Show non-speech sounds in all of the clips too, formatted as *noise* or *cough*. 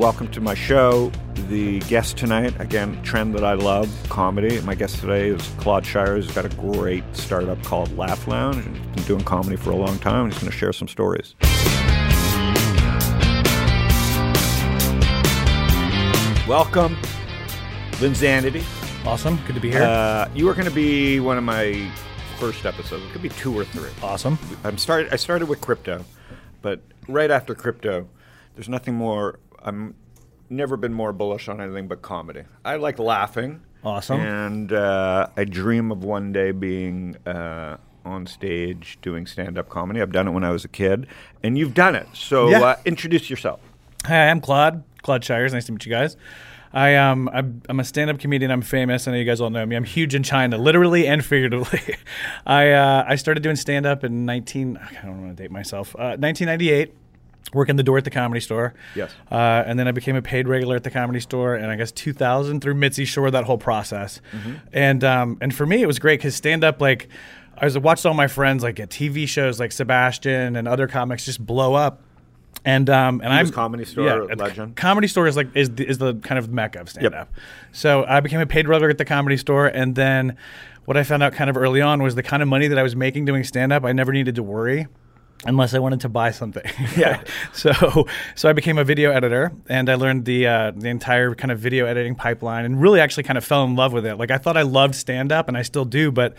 Welcome to my show. The guest tonight, again, trend that I love, comedy. My guest today is Claude Shires. He's got a great startup called Laugh Lounge. and He's been doing comedy for a long time. and He's going to share some stories. Welcome, Linsanity. Awesome. Good to be here. Uh, you are going to be one of my first episodes. It could be two or three. awesome. I'm start. I started with crypto, but right after crypto, there's nothing more. I'm never been more bullish on anything but comedy. I like laughing. Awesome. And uh, I dream of one day being uh, on stage doing stand-up comedy. I've done it when I was a kid, and you've done it. So Yeah. uh, introduce yourself. Hi, I'm Claude. Claude Shires. Nice to meet you guys. I um I'm, I'm a stand-up comedian. I'm famous. I know you guys all know me. I'm huge in China, literally and figuratively. *laughs* I uh, I started doing stand-up in 19. I don't want to date myself. Uh, 1998. Working the door at the comedy store. Yes. Uh, and then I became a paid regular at the comedy store, and I guess 2000 through Mitzi Shore, that whole process. And um, and for me, it was great because stand up, like, I was watched all my friends like at TV shows like Sebastian and other comics just blow up. And um, and I'm was Comedy Store yeah, legend? Comedy Store is like is the, is the kind of mecca of stand up. Yep. So I became a paid regular at the Comedy Store, and then what I found out kind of early on was the kind of money that I was making doing stand up, I never needed to worry unless I wanted to buy something. *laughs* yeah. so so I became a video editor and I learned the uh, the entire kind of video editing pipeline and really actually kind of fell in love with it. Like I thought I loved stand up and I still do, but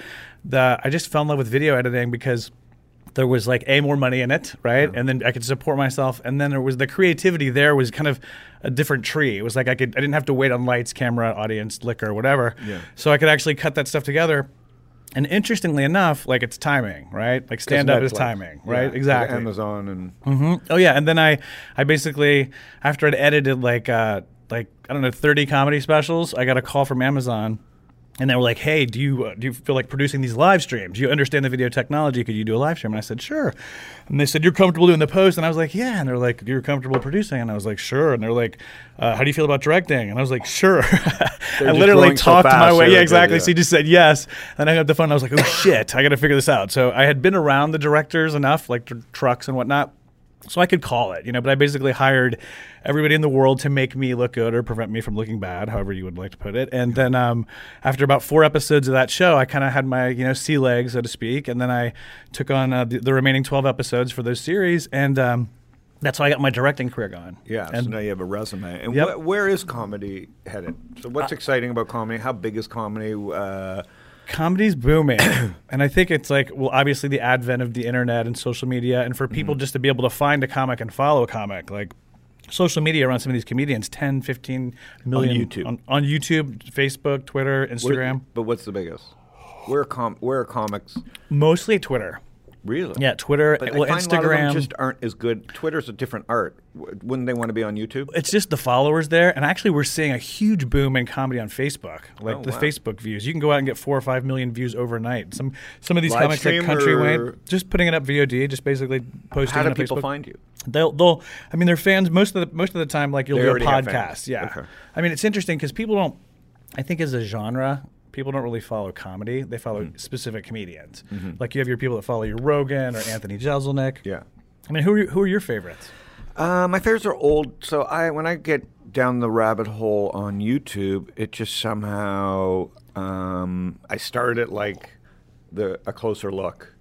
the I just fell in love with video editing because there was like a more money in it, right? And then I could support myself. And then there was the creativity. There was kind of a different tree. It was like I could I didn't have to wait on lights, camera, audience, liquor, whatever. Yeah. So I could actually cut that stuff together. And interestingly enough, like it's timing, right? Like stand up is timing, right? like Exactly. Amazon and Mhm. Oh yeah, and then I, I basically after I'd edited like uh like I don't know thirty comedy specials, I got a call from Amazon, and they were like, "Hey, do you uh, do you feel like producing these live streams? Do you understand the video technology? Could you do a live stream?" And I said, "Sure." And they said, "You're comfortable doing the post?" And I was like, "Yeah." And they're like, "You're comfortable producing?" And I was like, "Sure." And they're like, uh, "How do you feel about directing?" And I was like, "Sure." *laughs* I literally growing so talked my way. Yeah, exactly. good, So he just said yes. And I got the phone. And I was like, "Oh shit! I got to figure this out." So I had been around the directors enough, like tr- trucks and whatnot so I could call it, you know, but I basically hired everybody in the world to make me look good or prevent me from looking bad, however you would like to put it. And then um, after about four episodes of that show, I kind of had my, you know, sea legs, so to speak. And then I took on uh, the, the remaining 12 episodes for those series. And um, that's how I got my directing career going. Yeah, And so now you have a resume. And Yep. Uh, wh- where is comedy headed? So what's exciting about comedy? How big is comedy? Uh, comedy's booming *coughs* and i think it's like well obviously the advent of the internet and social media and for people mm-hmm. just to be able to find a comic and follow a comic like social media around some of these comedians 10 15 million YouTube. on, on youtube facebook twitter what- instagram but what's the biggest? Where com- where are comics? mostly twitter Really? yeah twitter But well I find a lot of them instagram just aren't as good. Twitter's a different art. Wouldn't they want to be on YouTube? it's just the followers there and actually we're seeing a huge boom in comedy on facebook like Oh, the wow. facebook views you can go out and get four or five million views overnight some some of these Live comics like country Wayne, just putting it up vod just basically posting How do people Facebook. find you? They'll, they'll. I mean, they're fans most of the most of the time. Like you'll They do a podcast. Yeah. Okay. I mean, it's interesting because people don't. I think as a genre, people don't really follow comedy. They follow Mm-hmm. specific comedians. Like you have your people that follow your Rogan or Anthony Jeselnik. Yeah. I mean, who are your, who are your favorites? Uh, my favorites are old. So I when I get down the rabbit hole on YouTube, it just somehow um, I started at like the a closer look,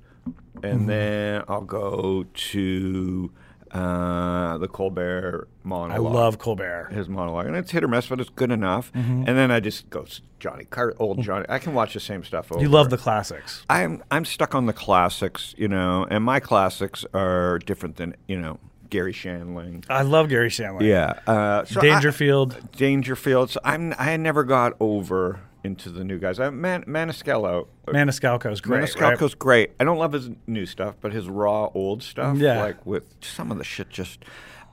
and then I'll go to uh, the Colbert monologue. I love Colbert. his monologue, and it's hit or miss, but it's good enough. And then I just go Johnny Car- old Johnny. I can watch the same stuff over. You love the classics. I'm I'm stuck on the classics, you know, and my classics are different than you know Garry Shandling. I love Garry Shandling. Yeah, uh, so I- Dangerfield. Dangerfield. So I'm I never got over into the new guys. I Man, Maniscalco. Maniscalco's great. Maniscalco's great. I don't love his new stuff, but his raw old stuff, Yeah. like with some of the shit, just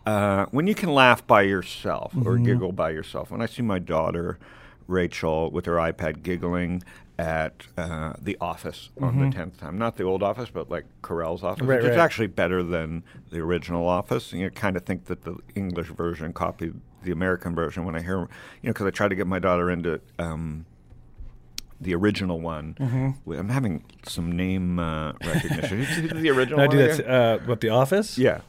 uh, when you can laugh by yourself or Mm-hmm. giggle by yourself. When I see my daughter Rachel with her iPad giggling at uh, the office on the tenth time. Not the old office, but like Carell's office, Mm-hmm. Right, which is actually better than the original office. And you kind of think that the English version copied the American version when I hear, you know, because I tried to get my daughter into. Um, the original one. Mm-hmm. I'm having some name uh, recognition. The original I one. do again? that. Uh, what the Office? Yeah.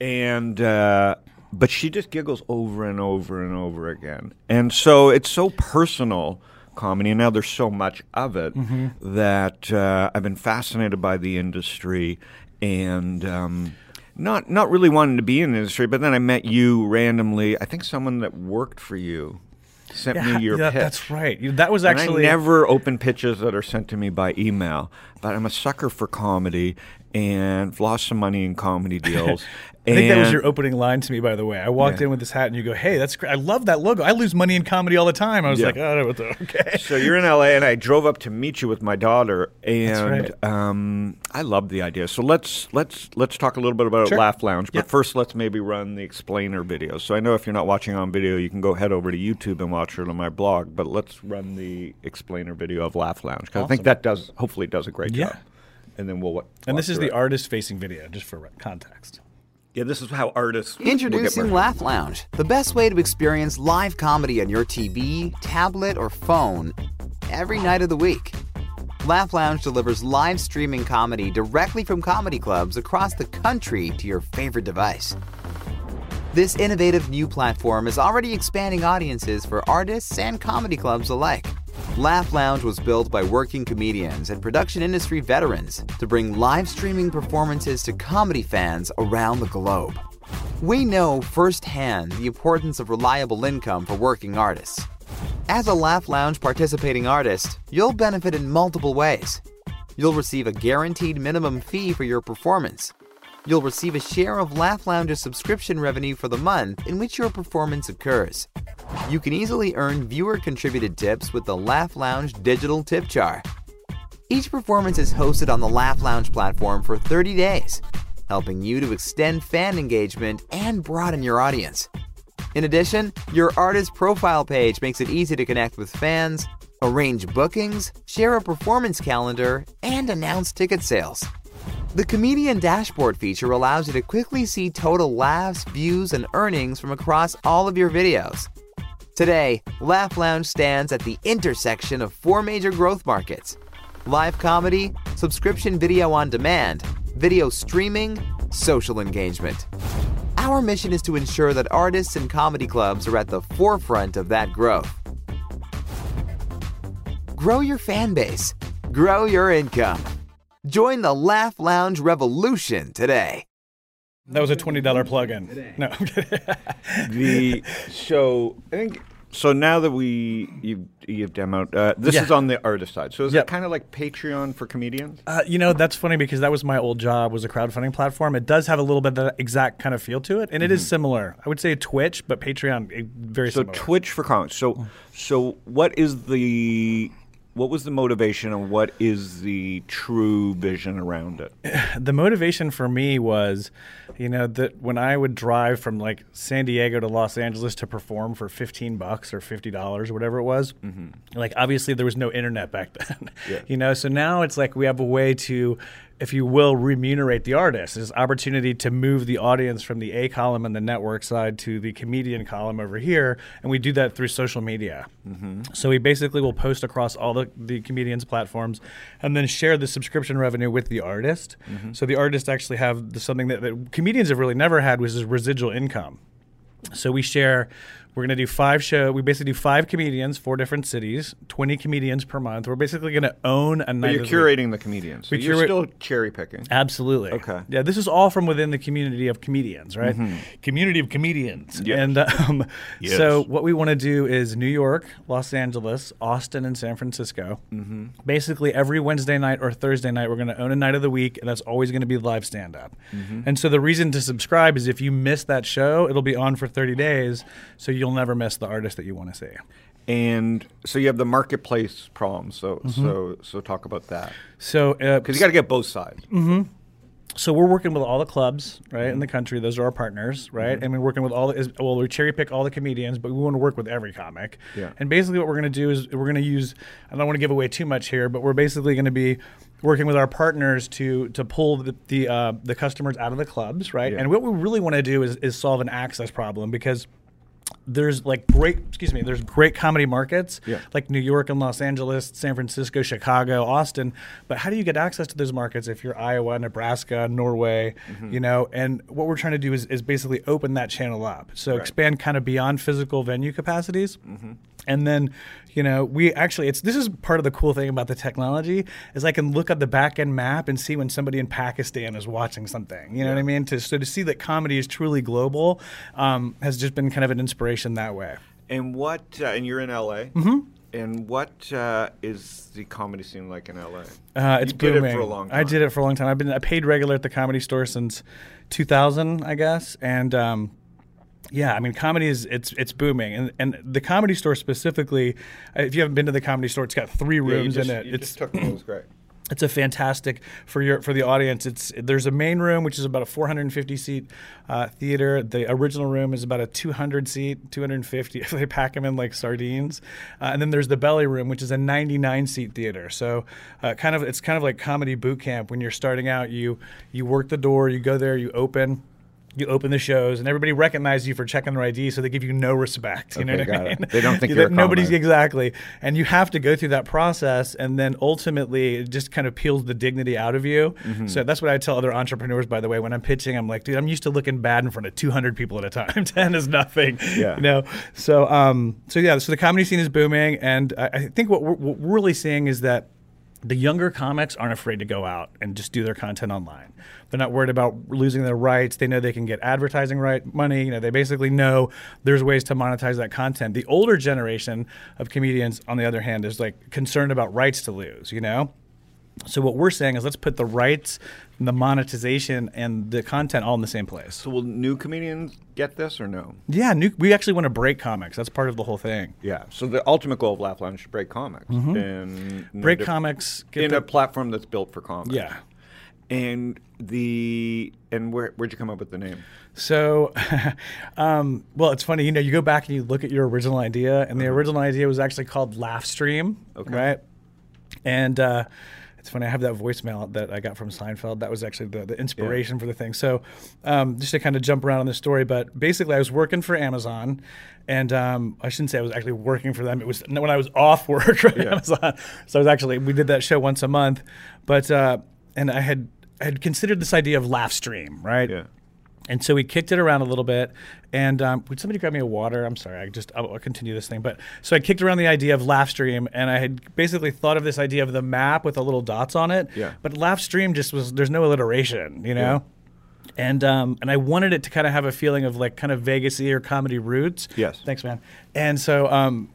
And uh, but she just giggles over and over and over again. And so it's so personal comedy and now there's so much of it that uh, I've been fascinated by the industry and um, not not really wanting to be in the industry, but then I met you randomly. I think someone that worked for you sent Yeah, me your yeah, pitch. that's right. That was And actually I never open pitches that are sent to me by email, but I'm a sucker for comedy and lost some money in comedy deals. *laughs* I think that was your opening line to me, by the way. I walked Yeah. in with this hat, and you go, "Hey, that's great! I love that logo. I lose money in comedy all the time." I was Yeah. like, "Oh, what the *laughs* okay." So you're in LA, and I drove up to meet you with my daughter, and right. um, I loved the idea. So let's let's let's talk a little bit about Sure. Laugh Lounge, but Yeah. first let's maybe run the explainer video. So I know if you're not watching on video, you can go head over to YouTube and watch it on my blog. But let's run the explainer video of Laugh Lounge because I think that does hopefully does a great job. And then we'll. wa- And this is the artist-facing video, just for context. Yeah, this is how artists will get Introducing Laugh Lounge, the best way to experience live comedy on your TV, tablet, or phone every night of the week. Laugh Lounge delivers live streaming comedy directly from comedy clubs across the country to your favorite device. This innovative new platform is already expanding audiences for artists and comedy clubs alike. Laugh Lounge was built by working comedians and production industry veterans to bring live streaming performances to comedy fans around the globe. We know firsthand the importance of reliable income for working artists. As a Laugh Lounge participating artist, you'll benefit in multiple ways. You'll receive a guaranteed minimum fee for your performance. You'll receive a share of Laugh Lounge's subscription revenue for the month in which your performance occurs. You can easily earn viewer contributed tips with the Laugh Lounge digital tip jar. Each performance is hosted on the Laugh Lounge platform for 30 days, helping you to extend fan engagement and broaden your audience. In addition, your artist profile page makes it easy to connect with fans, arrange bookings, share a performance calendar, and announce ticket sales. The Comedian Dashboard feature allows you to quickly see total laughs, views, and earnings from across all of your videos. Today, Laugh Lounge stands at the intersection of four major growth markets live comedy, subscription video on demand, video streaming, social engagement. Our mission is to ensure that artists and comedy clubs are at the forefront of that growth. Grow your fan base, grow your income. Join the Laugh Lounge revolution today. That was a twenty dollar plug-in. No, I'm kidding. *laughs* the so I think so now that we you you've demoed uh, this Yeah. is on the artist side. So is Yep. it kind of like Patreon for comedians? Uh, you know, that's funny because that was my old job was a crowdfunding platform. It does have a little bit of that exact kind of feel to it, and it is similar. I would say Twitch, but Patreon eh, very So similar. Twitch for comics So so what is the what was the motivation and what is the true vision around it? *sighs* the motivation for me was, you know, that when I would drive from like San Diego to Los Angeles to perform for 15 bucks or $50 or whatever it was, mm-hmm. like obviously there was no internet back *laughs* then. You know, so now it's like we have a way to if you will remunerate the artist. This opportunity to move the audience from the A column and the network side to the comedian column over here, and we do that through social media. Mm-hmm. So we basically will post across all the, the comedians' platforms and then share the subscription revenue with the artist. Mm-hmm. So the artists actually have the, something that, that comedians have really never had, which is residual income. So we share. We're going to do five show. We basically do five comedians, four different cities, twenty comedians per month. We're basically going to own a night. But you're of the- curating the comedians. So We you're curate- still cherry picking. Absolutely. Okay. Yeah, this is all from within the community of comedians, right? Community of comedians. Yes. And um, *laughs* Yes. so what we want to do is New York, Los Angeles, Austin, and San Francisco. Mm-hmm. Basically, every Wednesday night or Thursday night, we're going to own a night of the week, and that's always going to be live stand up. And so the reason to subscribe is if you miss that show, it'll be on for 30 days, so you'll never miss the artist that you want to see. And so you have the marketplace problem. So Mm-hmm. so so talk about that So, uh, because you got to get both sides. so we're working with all the clubs right in the country those are our partners right and we're working with all the well we cherry pick all the comedians but we want to work with every comic Yeah. and basically what we're going to do is we're going to use i don't want to give away too much here but we're basically going to be working with our partners to to pull the the, uh, the customers out of the clubs right Yeah. and what we really want to do is, is solve an access problem because there's like great excuse me there's great comedy markets Yeah. like New York and Los Angeles, San Francisco, Chicago, Austin. But how do you get access to those markets if you're Iowa, Nebraska, Norway, Mm-hmm. you know? And what we're trying to do is, is basically open that channel up. So expand kind of beyond physical venue capacities. Mm-hmm. And then, you know, we actually it's this is part of the cool thing about the technology is I can look at the back end map and see when somebody in Pakistan is watching something. You know what I mean? To so to see that comedy is truly global um, has just been kind of an inspiration that way. And what? Uh, and you're in LA. Mm-hmm. And what uh, is the comedy scene like in LA? Uh, it's you did booming. it for a long time. I did it for a long time. I've been a paid regular at the comedy store since 2000, I guess, and um, yeah, I mean, comedy is it's it's booming, and and the comedy store specifically. uh, If you haven't been to the comedy store, it's got three Yeah, rooms just, in it. You It's just took. It was great. *clears throat* it's a fantastic for your for the audience. It's there's a main room which is about a 450 seat uh, theater. The original room is about a 200 seat, 250. *laughs* they pack them in like sardines. Uh, and then there's the belly room, which is a 99 seat theater. So uh, kind of it's kind of like comedy boot camp. When you're starting out, you you work the door, you go there, you open. You open the shows, and everybody recognizes you for checking their ID, so they give you no respect. You know what I got it. mean? They don't think *laughs* You- you're a nobody's. Exactly. And you have to go through that process, and then ultimately it just kind of peels the dignity out of you. Mm-hmm. So that's what I tell other entrepreneurs, by the way, when I'm pitching. I'm like, dude, I'm used to looking bad in front of 200 people at a time. *laughs* 10 is nothing. Yeah. You know? So, um, so yeah, so the comedy scene is booming. And I, I think what we're, what we're really seeing is that the younger comics aren't afraid to go out and just do their content online. They're not worried about losing their rights. They know they can get advertising right money. You know, they basically know there's ways to monetize that content. The older generation of comedians, on the other hand, is like concerned about rights to lose. You know, so what we're saying is let's put the rights, and the monetization, and the content all in the same place. So will new comedians get this or no? Yeah, new, we actually want to break comics. That's part of the whole thing. Yeah. So the ultimate goal of Laugh Lounge is to break comics and Mm-hmm. Break diff- comics. Get in the- a platform that's built for comics. yeah. And the and where where'd you come up with the name? So, *laughs* um, well, it's funny. You know, you go back and you look at your original idea, and the original idea was actually called Laugh Stream, Okay. right? And uh, it's funny. I have that voicemail that I got from Seinfeld. That was actually the, the inspiration for the thing. So, um, just to kind of jump around on the story, but basically, I was working for Amazon, and um, I shouldn't say I was actually working for them. It was when I was off *laughs* work for Amazon. So I was actually we did that show once a month, but uh, and I had I had considered this idea of Laugh Stream, right? Yeah. And so we kicked it around a little bit. And um, would somebody grab me a water? I'm sorry. I just I'll, I'll continue this thing. But so I kicked around the idea of Laughstream, and I had basically thought of this idea of the map with the little dots on it. Yeah. But Laughstream just was there's no alliteration, you know. And um, and I wanted it to kind of have a feeling of like kind of Vegasy or comedy roots. Yes. Thanks, man. And so um,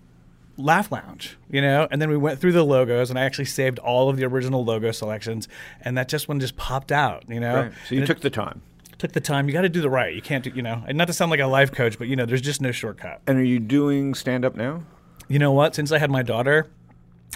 Laugh Lounge, you know, and then we went through the logos, and I actually saved all of the original logo selections, and that just one just popped out, you know. Right. So you And it- took the time. Took the time. You got to do the right. You can't do, you know, and not to sound like a life coach, but you know, there's just no shortcut. And are you doing stand up now? You know what? Since I had my daughter,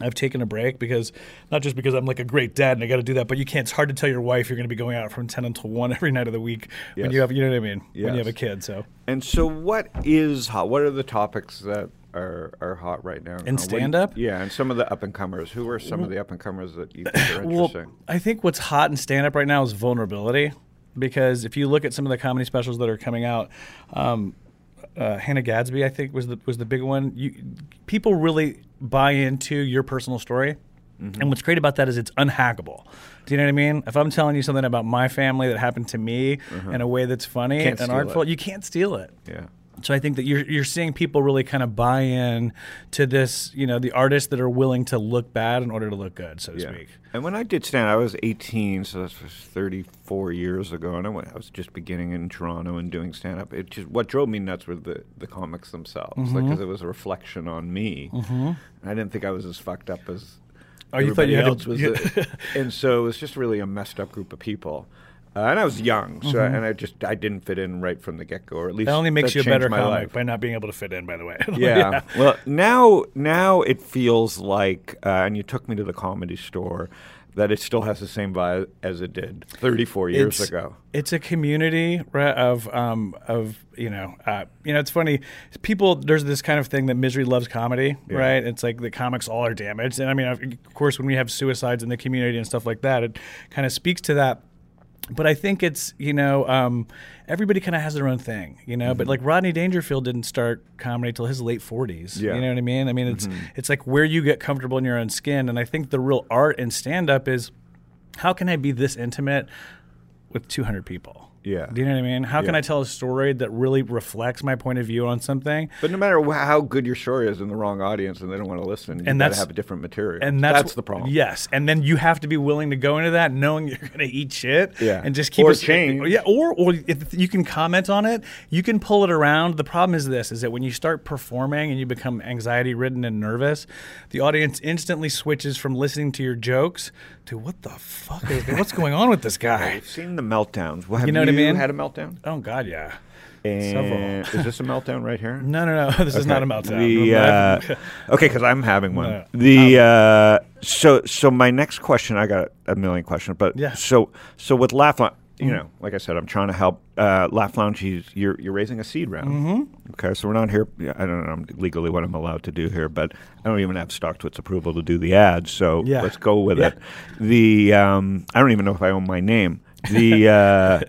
I've taken a break because not just because I'm like a great dad and I got to do that, but you can't. It's hard to tell your wife you're going to be going out from ten until one *laughs* every night of the week when you have, you know what I mean, when you have a kid. So And so what is hot? What are the topics that are, are hot right now? Do you- stand-up? Yeah, and some of the up and comers. Who are some of the up and comers that you think are *laughs* well, interesting? I think what's hot in stand up right now is vulnerability. Because if you look at some of the comedy specials that are coming out, um, uh, Hannah Gadsby, I think was the was the big one. You people really buy into your personal story, Mm-hmm. and what's great about that is it's unhackable. Do you know what I mean? If I'm telling you something about my family that happened to me in a way that's funny Uh-huh. Can't and artful, it. you can't steal it. yeah. So I think that you're you're seeing people really kind of buy in to this, you know, the artists that are willing to look bad in order to look good, so to Yeah. speak. And when I did stand, I was 18, so that was 34 years ago, and I, went, I was just beginning in Toronto and doing stand up. It just what drove me nuts were the, the comics themselves, Mm-hmm. because it was a reflection on me. Mm-hmm. I didn't think I was as fucked up as Oh, you thought you else to- was. *laughs* uh, and so it was just really a messed up group of people. Uh, and I was young, so and I just I didn't fit in right from the get go, or at least Mm-hmm. That only makes that you a better comic life. by not being able to fit in. By the way, *laughs* yeah. Well, now now it feels like, uh, and you took me to the comedy store. that it still has the same vibe as it did 34 years It's- ago. It's a community of um, of you know uh, you know it's funny people there's this kind of thing that misery loves comedy right it's like the comics all are damaged and I mean of course when we have suicides in the community and stuff like that it kind of speaks to that but I think it's you know um, everybody kind of has their own thing, you know. But like Rodney Dangerfield didn't start comedy till his late forties. Yeah. You know what I mean? I mean it's it's like where you get comfortable in your own skin, and I think the real art in stand up is how can I be this intimate with 200 people? Yeah. Do you know what I mean? How can I tell a story that really reflects my point of view on something? But no matter how good your story is in the wrong audience and they don't want to listen, you And that's- have a different material. And that's, the problem. Yes, and then you have to be willing to go into that knowing *laughs* you're going to eat shit. Yeah. and just keep Or it change. Yeah, or or if you can comment on it, you can pull it around. The problem is this: is that when you start performing and you become anxiety ridden and nervous, the audience instantly switches from listening to your jokes to what the fuck is what's going on with this guy? I've seen the meltdowns. Well, You know what I mean? had a meltdown? Oh God, yeah. And is this a meltdown right here? No, no, no. *laughs* This is not a meltdown. The, *laughs* uh, okay, because I'm having one. No. The uh, so so my next question, I got a million questions, but Yeah. So so with Laugh Lounge, you know, like I said, I'm trying to help uh, Laugh Lounge. You're you're raising a seed round. Mm-hmm. Okay, so we're not here. I don't know legally what I'm allowed to do here, but I don't even have StockTwits approval to do the ads. So Yeah. let's go with Yeah. it. The um, I don't even know if I own my name. The *laughs* uh,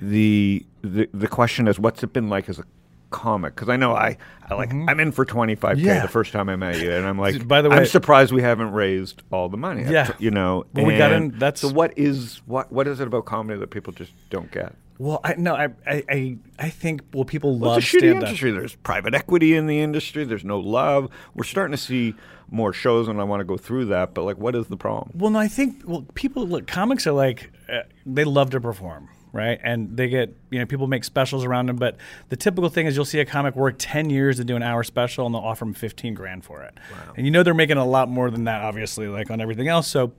the the the question is, what's it been like as a comic? Because I know I, I like I'm in for 25k Mm-hmm. Yeah. the first time I met you, and I'm like, By the way I'm surprised we haven't raised all the money. Yeah. you know. Well, we got in- that's- so. What is what what is it about comedy that people just don't get? Well, I no, I, I, I, think well, people Well, love it's a shitty industry. There's private equity in the industry. There's no love. We're starting to see more shows, and I want to go through that. But like, what is the problem? Well, no, I think well, people look. Comics are like uh, they love to perform, right? And they get you know people make specials around them. But the typical thing is you'll see a comic work ten years to do an hour special, and they'll offer them fifteen grand for it. And you know they're making a lot more than that, obviously, like on everything else. So.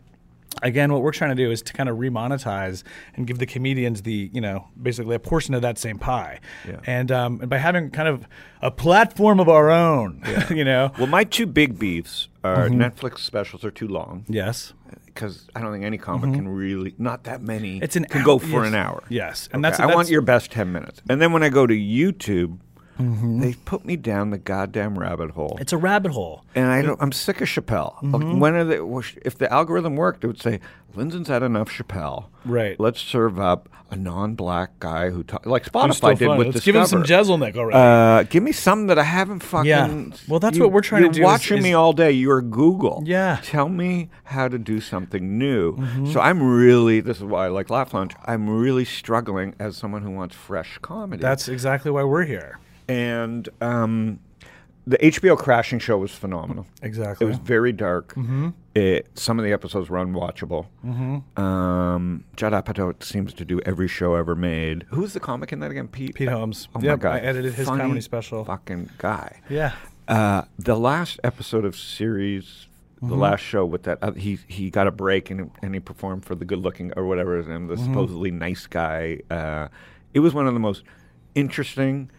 Again, what we're trying to do is to kind of remonetize and give the comedians the, you know, basically a portion of that same pie, Yeah. and um, and by having kind of a platform of our own, *laughs* you know. Well, my two big beefs are Mm-hmm. Netflix specials are too long. Yes. because I don't think any comic can really not that many. Mm-hmm. It's an can hour- go for yes. an hour. Yes, and Okay, that's- I want your best ten minutes, and then when I go to YouTube, Mm-hmm. they put me down the goddamn rabbit hole. It's a rabbit hole. and I don't, I'm sick of Chappelle. Mm-hmm. Like, When are they? If the algorithm worked, it would say Lindzon's had enough Chappelle. Right. Let's serve up a non-black guy who ta- like Spotify did fun. with Let's give him some. Jeselnik already. Uh, give me something that I haven't fucking. Yeah. Well, that's you- what we're trying to do. you're Watching is- me all day, you're Google. Yeah. Mm-hmm. Tell me how to do something new. So I'm really. This is why I like Laugh Lounge. I'm really struggling as someone who wants fresh comedy. That's exactly why we're here. And um, the HBO Crashing Show was phenomenal. Exactly. It was very dark. Mm-hmm. It, some of the episodes were unwatchable. Mm-hmm. Um, Judd Apatow seems to do every show ever made. Who's the comic in that again? Pete. Pete Holmes. Oh Yep, my god! I edited his Funny comedy special. Fucking guy. Yeah. Uh, the last episode of series, the Mm-hmm. last show with that, uh, he he got a break and and he performed for the good looking or whatever his name, the Mm-hmm. supposedly nice guy. Uh, it was one of the most interesting,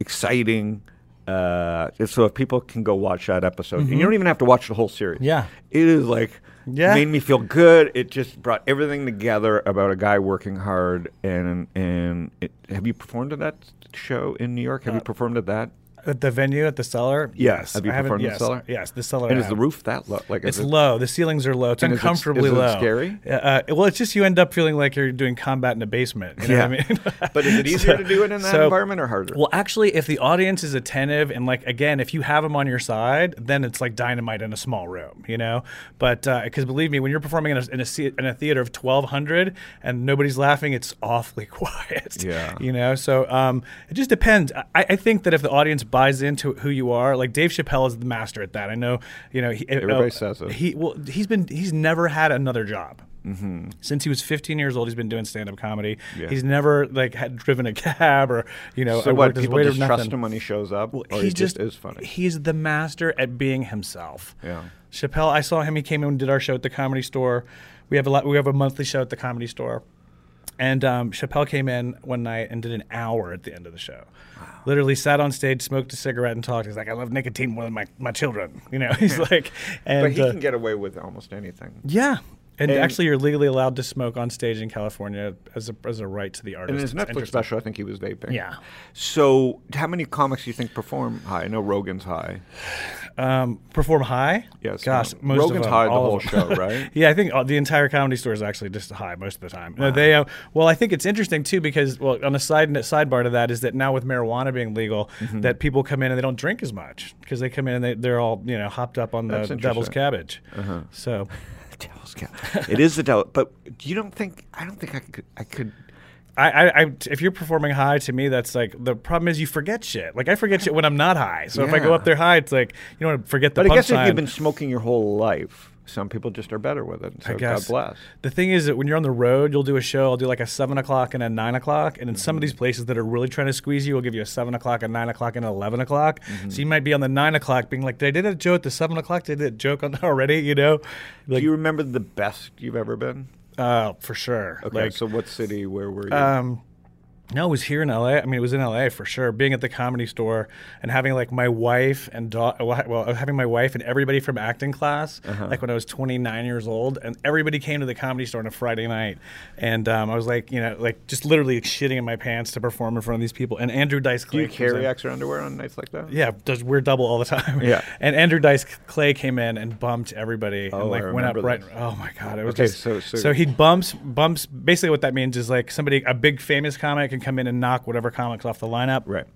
exciting. Uh, so if people can go watch that episode, and you don't even have to watch the whole series. Mm-hmm. Yeah. it is like Yeah. made me feel good. It just brought everything together about a guy working hard. And and it, have you performed at that show in New York? Have Uh, you performed at that? At the venue at the cellar. Yes. Have you I haven't- performed in the yes, cellar? Yes, the cellar. And I is the have. roof that low? Like It's is it- low. The ceilings are low. It's And is it- uncomfortably is it low. scary? Uh, uh, well, it's just you end up feeling like you're doing combat in a basement. You know Yeah. what I mean? *laughs* but is it *laughs* easier to do it in that So- environment or harder? Well, actually, if the audience is attentive and like again, if you have them on your side, then it's like dynamite in a small room, you know. But because believe me, when you're performing in a, in a, se- in a theater of 1,200 and nobody's laughing, it's awfully *laughs* quiet. Yeah. you know. So um, it just depends. I, I think that if the audience buys into who you are, like Dave Chappelle is the master at that. I know, you know. He, Everybody uh, says it. He well, he's been he's never had another job. Since he was 15 years old, he's been doing stand-up comedy. Yeah. He's never like had driven a *laughs* cab or you know. so uh, what? worked as a People just trust him when he shows up, or He he just, is funny. He's the master at being himself. Yeah. Chappelle, I saw him. He came in and did our show at the Comedy Store. We have a lot, we have a monthly show at the Comedy Store, and um, Chappelle came in one night and did an hour at the end of the show. Literally sat on stage, smoked a cigarette, and talked. He's like, "I love nicotine more than my, my children." *laughs* You know, he's *laughs* like, and but he uh, can get away with almost anything. yeah. And, And- actually, you're legally allowed to smoke on stage in California as a as a right to the artist. And in his It's Netflix special, I think he was vaping. Yeah. So, how many comics do you think perform high? I know Rogan's high. Um, perform high. Yes, Gosh, no. most Rogan's of them, high the whole show, *laughs* right? yeah, I think uh, the entire comedy store is actually just high most of the time. No, they uh, well, I think it's interesting too because well, on a side sidebar to that is that now with marijuana being legal, Mm-hmm. that people come in and they don't drink as much because they come in and they, they're all you know hopped up on the devil's interesting. Uh-huh. cabbage. So It is the devil, but you don't think? I don't think I could. I could. I, I, I, if you're performing high, to me, that's like the problem is you forget shit. Like I forget shit when I'm not high. So if I go up there high, it's like you don't want to forget the But I guess if you've been smoking your whole life, some people just are better with it. So I guess. God bless. The thing is that when you're on the road, you'll do a show. I'll do like a seven o'clock and a nine o'clock, and in some Mm-hmm. of these places that are really trying to squeeze you, will give you a seven o'clock, a nine o'clock, and an eleven o'clock. Mm-hmm. So you might be on the nine o'clock, being like, "They did a joke at the seven o'clock. They did a joke on *laughs* already." You know, like Do you remember the best you've ever been? uh, for sure. Okay, Like, so what city? Where were you? um, no, it was here in LA. I mean, it was in LA for sure. Being at the comedy store and having like my wife and da- well, having my wife and everybody from acting class, Uh-huh. like when I was 29 years old, and everybody came to the comedy store on a Friday night, and um, I was like, you know, like just literally shitting in my pants to perform in front of these people. And Andrew Dice Clay. Do you carry extra underwear on nights like that? Yeah, does we're double all the time. Yeah. *laughs* And Andrew Dice Clay came in and bumped everybody Oh, and like I went up right. Oh my god, it was Okay, just so- so- he bumps bumps. Basically, what that means is like somebody a big famous comic can come in and knock whatever comics off the lineup. Right.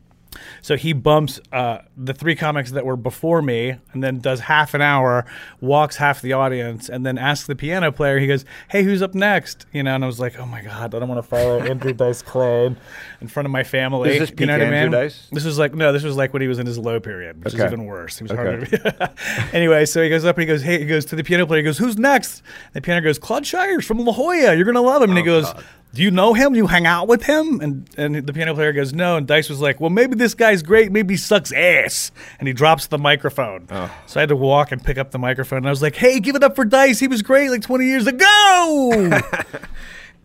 So he bumps uh, the three comics that were before me, and then does half an hour, walks half the audience, and then asks the piano player. He goes, "Hey, who's up next?" You know, and I was like, "Oh my god, I don't want to follow *laughs* Andrew Dice Clay in- in front of my family." Is this you know peak what I mean? Dice? This was like no, this was like when he was in his low period, which is even worse. He was Okay. harder. To *laughs* anyway, so he goes up and he goes, "Hey," he goes to the piano player. He goes, "Who's next?" The piano goes, "Claude Shires from La Jolla. You're gonna love him." And he Oh, goes. God. Do you know him? You hang out with him? And and the piano player goes, No. And Dice was like, Well, maybe this guy's great. Maybe he sucks ass. And he drops the microphone. Oh. So I had to walk and pick up the microphone. And I was like, Hey, give it up for Dice. He was great like 20 years ago. *laughs*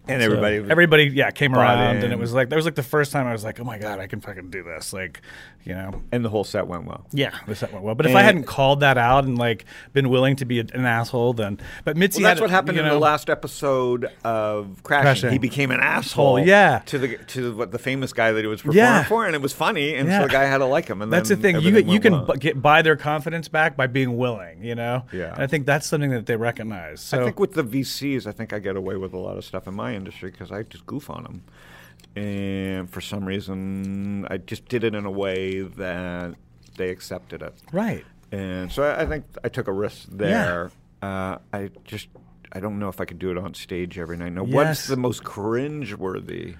And everybody. was- everybody, yeah, came around, and it was like that was like the first time I was like, oh my god, I can fucking do this, like, you know, and the whole set went well. yeah, this that went well. But if I hadn't called that out and like been willing to be a, an asshole, then but Mitzi, Well, that's what happened you in the last episode of Crashing. Crashing. He became an asshole. yeah. To the to what the famous guy that he was performing Yeah. for, and it was funny, and Yeah. so the guy had to like him. And That's the thing. You you can well. get buy their confidence back by being willing. You know. Yeah. And I think that's something that they recognize. So I think with the VCs, I think I get away with a lot of stuff in my industry because I just goof on them. And for some reason, I just did it in a way that they accepted it. right. And so I, I think I took a risk there. Uh, I just, I don't know if I could do it on stage every night. Now, Yes. what's the most cringe-worthy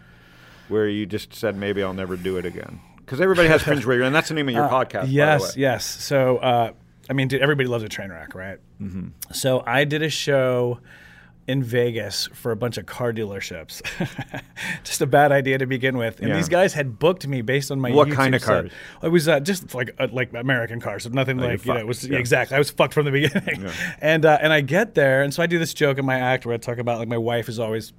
where you just said, maybe I'll never do it again? Because everybody has *laughs* cringe-worthy, and that's the name of your podcast, by the Uh, Yes, way. yes. So, uh, I mean, dude, everybody loves a train wreck, right? Mm-hmm. So, I did a show in Vegas for a bunch of car dealerships. *laughs* just a bad idea to begin with. And Yeah. these guys had booked me based on my What YouTube kind of set. cars? It was uh, just like uh, like American cars, so nothing you're like you know. It was yeah. exactly. I was fucked from the *laughs* beginning. And uh, and I get there, and so I do this joke in my act where I talk about like my wife is always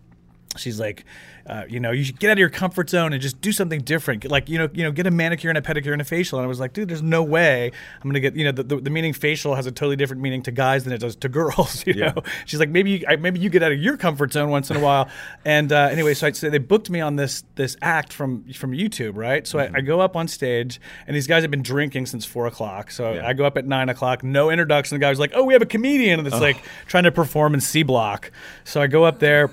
she's like, uh, you know, you should get out of your comfort zone and just do something different. Like, you know, you know, get a manicure and a pedicure and a facial. And I was like, dude, there's no way I'm gonna get. You know, the, the, the meaning facial has a totally different meaning to guys than it does to girls. *laughs* You Yeah. know, she's like, maybe you, I, maybe you get out of your comfort zone once in a while. And uh, anyway, so, I, so they booked me on this this act from from YouTube, right? So I, I go up on stage, and these guys have been drinking since four o'clock. So Yeah. I go up at nine o'clock, no introduction. The guy was like, oh, we have a comedian that's like trying to perform in C block. So I go up there.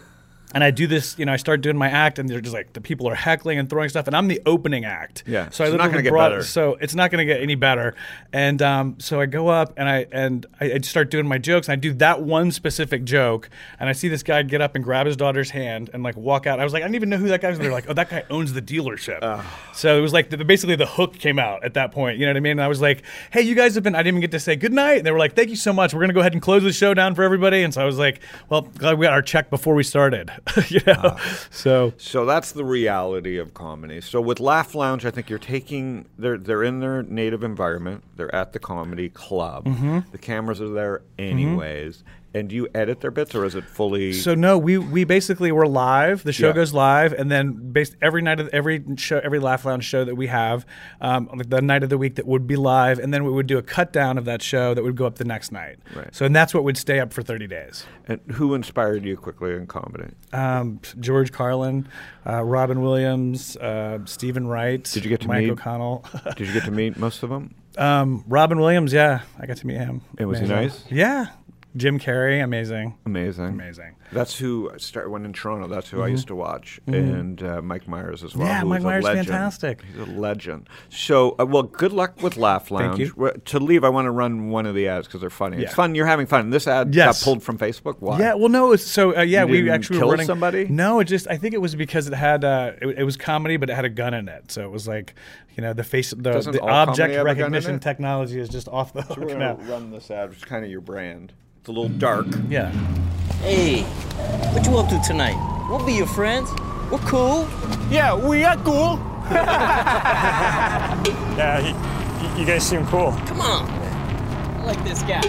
And I do this, you know, I start doing my act, and they're just like the people are heckling and throwing stuff, and I'm the opening act. Yeah, so I it's not gonna get brought- better. So it's not going to get any better. And um, so I go up and I and I, I start doing my jokes, and I do that one specific joke, and I see this guy get up and grab his daughter's hand and like walk out. I was like, I didn't even know who that guy was. They're like, oh, that guy owns the dealership. So it was like the, basically the hook came out at that point. You know what I mean? And I was like, hey, you guys have been. I didn't even get to say good night. And they were like, thank you so much. We're gonna go ahead and close the show down for everybody. And so I was like, well, glad we got our check before we started. *laughs* you know. So So that's the reality of comedy. So with Laugh Lounge, I think you're taking they're they're in their native environment. They're at the comedy club. Mm-hmm. The cameras are there anyways, And do you edit their bits, or is it fully? So no, we we basically we're live. The show Yeah. goes live, and then based every night of every show, every Laugh Lounge show that we have, um, like the night of the week that would be live, and then we would do a cut down of that show that would go up the next night. Right. So and that's what would stay up for thirty days. and who inspired you quickly in comedy? Um, George Carlin, uh, Robin Williams, uh, Steven Wright. Did you get to Mike meet- O'Connell? *laughs* Did you get to meet most of them? um, Robin Williams, yeah, I got to meet him. And was he nice? Yeah. Jim Carrey, amazing. Amazing. Amazing. That's who I started when in Toronto. That's who I used to watch, and uh, Mike Myers as well. Mm-hmm. Yeah, Mike Myers, fantastic. He's a legend. So, uh, well, good luck with Laugh Lounge. Thank you. To leave, I want to run one of the ads because they're funny. It's fun. You're having fun. This ad Yes. got pulled from Facebook. Why? Yeah, well, no. So uh, yeah, we actually kill were running. somebody? No, it just I think it was because it had uh, it, it was comedy, but it had a gun in it. So it was like you know the face the, Doesn't the object have a gun in recognition technology is just off the So *laughs* hook now. run this ad, which is kind of your brand. It's a little dark. Yeah. Hey, what you up to tonight? We'll be your friends. We're cool. Yeah, we are cool. *laughs* *laughs* yeah, he, you guys seem cool. Come on. I like this guy.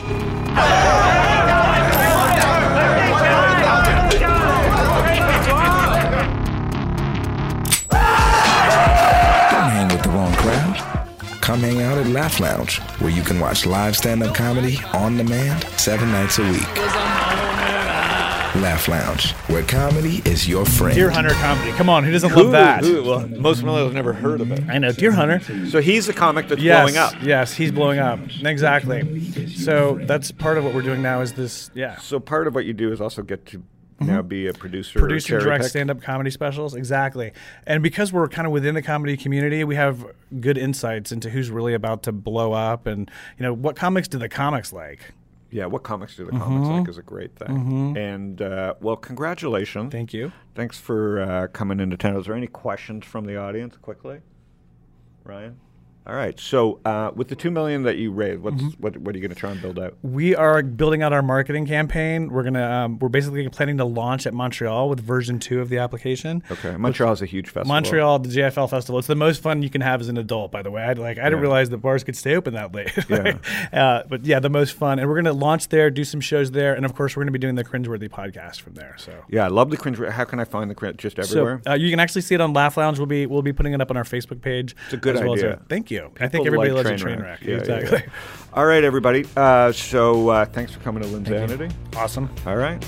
*laughs* Come hang out at Laugh Lounge, where you can watch live stand up comedy on demand seven nights a week. Laugh Lounge, where comedy is your friend. Deer Hunter comedy. Come on, who doesn't love that? Who- well, most millennials have never heard of it. I know Deer Hunter. So he's a comic that's Yes, blowing up. yes, he's blowing up. Exactly. So that's part of what we're doing now. Is this yeah. So part of what you do is also get to now be a producer, Producer, direct stand-up comedy specials exactly and because we're kind of within the comedy community we have good insights into who's really about to blow up and you know what comics do the comics like Yeah, what comics do the comics like is a great thing. And uh, well, congratulations. Mm-hmm. thank you Thanks for uh, coming into town. Is there any questions from the audience quickly? Ryan? All right. So uh, with the two million that you raised, what's, Mm-hmm. what, what are you going to try and build out? we are building out our marketing campaign we're gonna um, we're basically planning to launch at montreal with version 2 of the application Okay. Montreal is a huge festival. Montreal, the JFL festival. It's the most fun you can have as an adult, by the way. I like I didn't realize that bars could stay open that late. *laughs* Yeah. uh, but yeah, the most fun. And we're gonna launch there, do some shows there, and of course we're gonna be doing the cringeworthy podcast from there. So Yeah, I love the cringe. How can I find the cringe? Just everywhere. So uh, you can actually see it on Laugh Lounge. We'll be we'll be putting it up on our Facebook page. It's a good as well idea. our- thank you. I think everybody like loves a train train wreck. wreck. Yeah, exactly. yeah. All right, everybody. Uh, so uh, thanks for coming to you. Awesome. All right.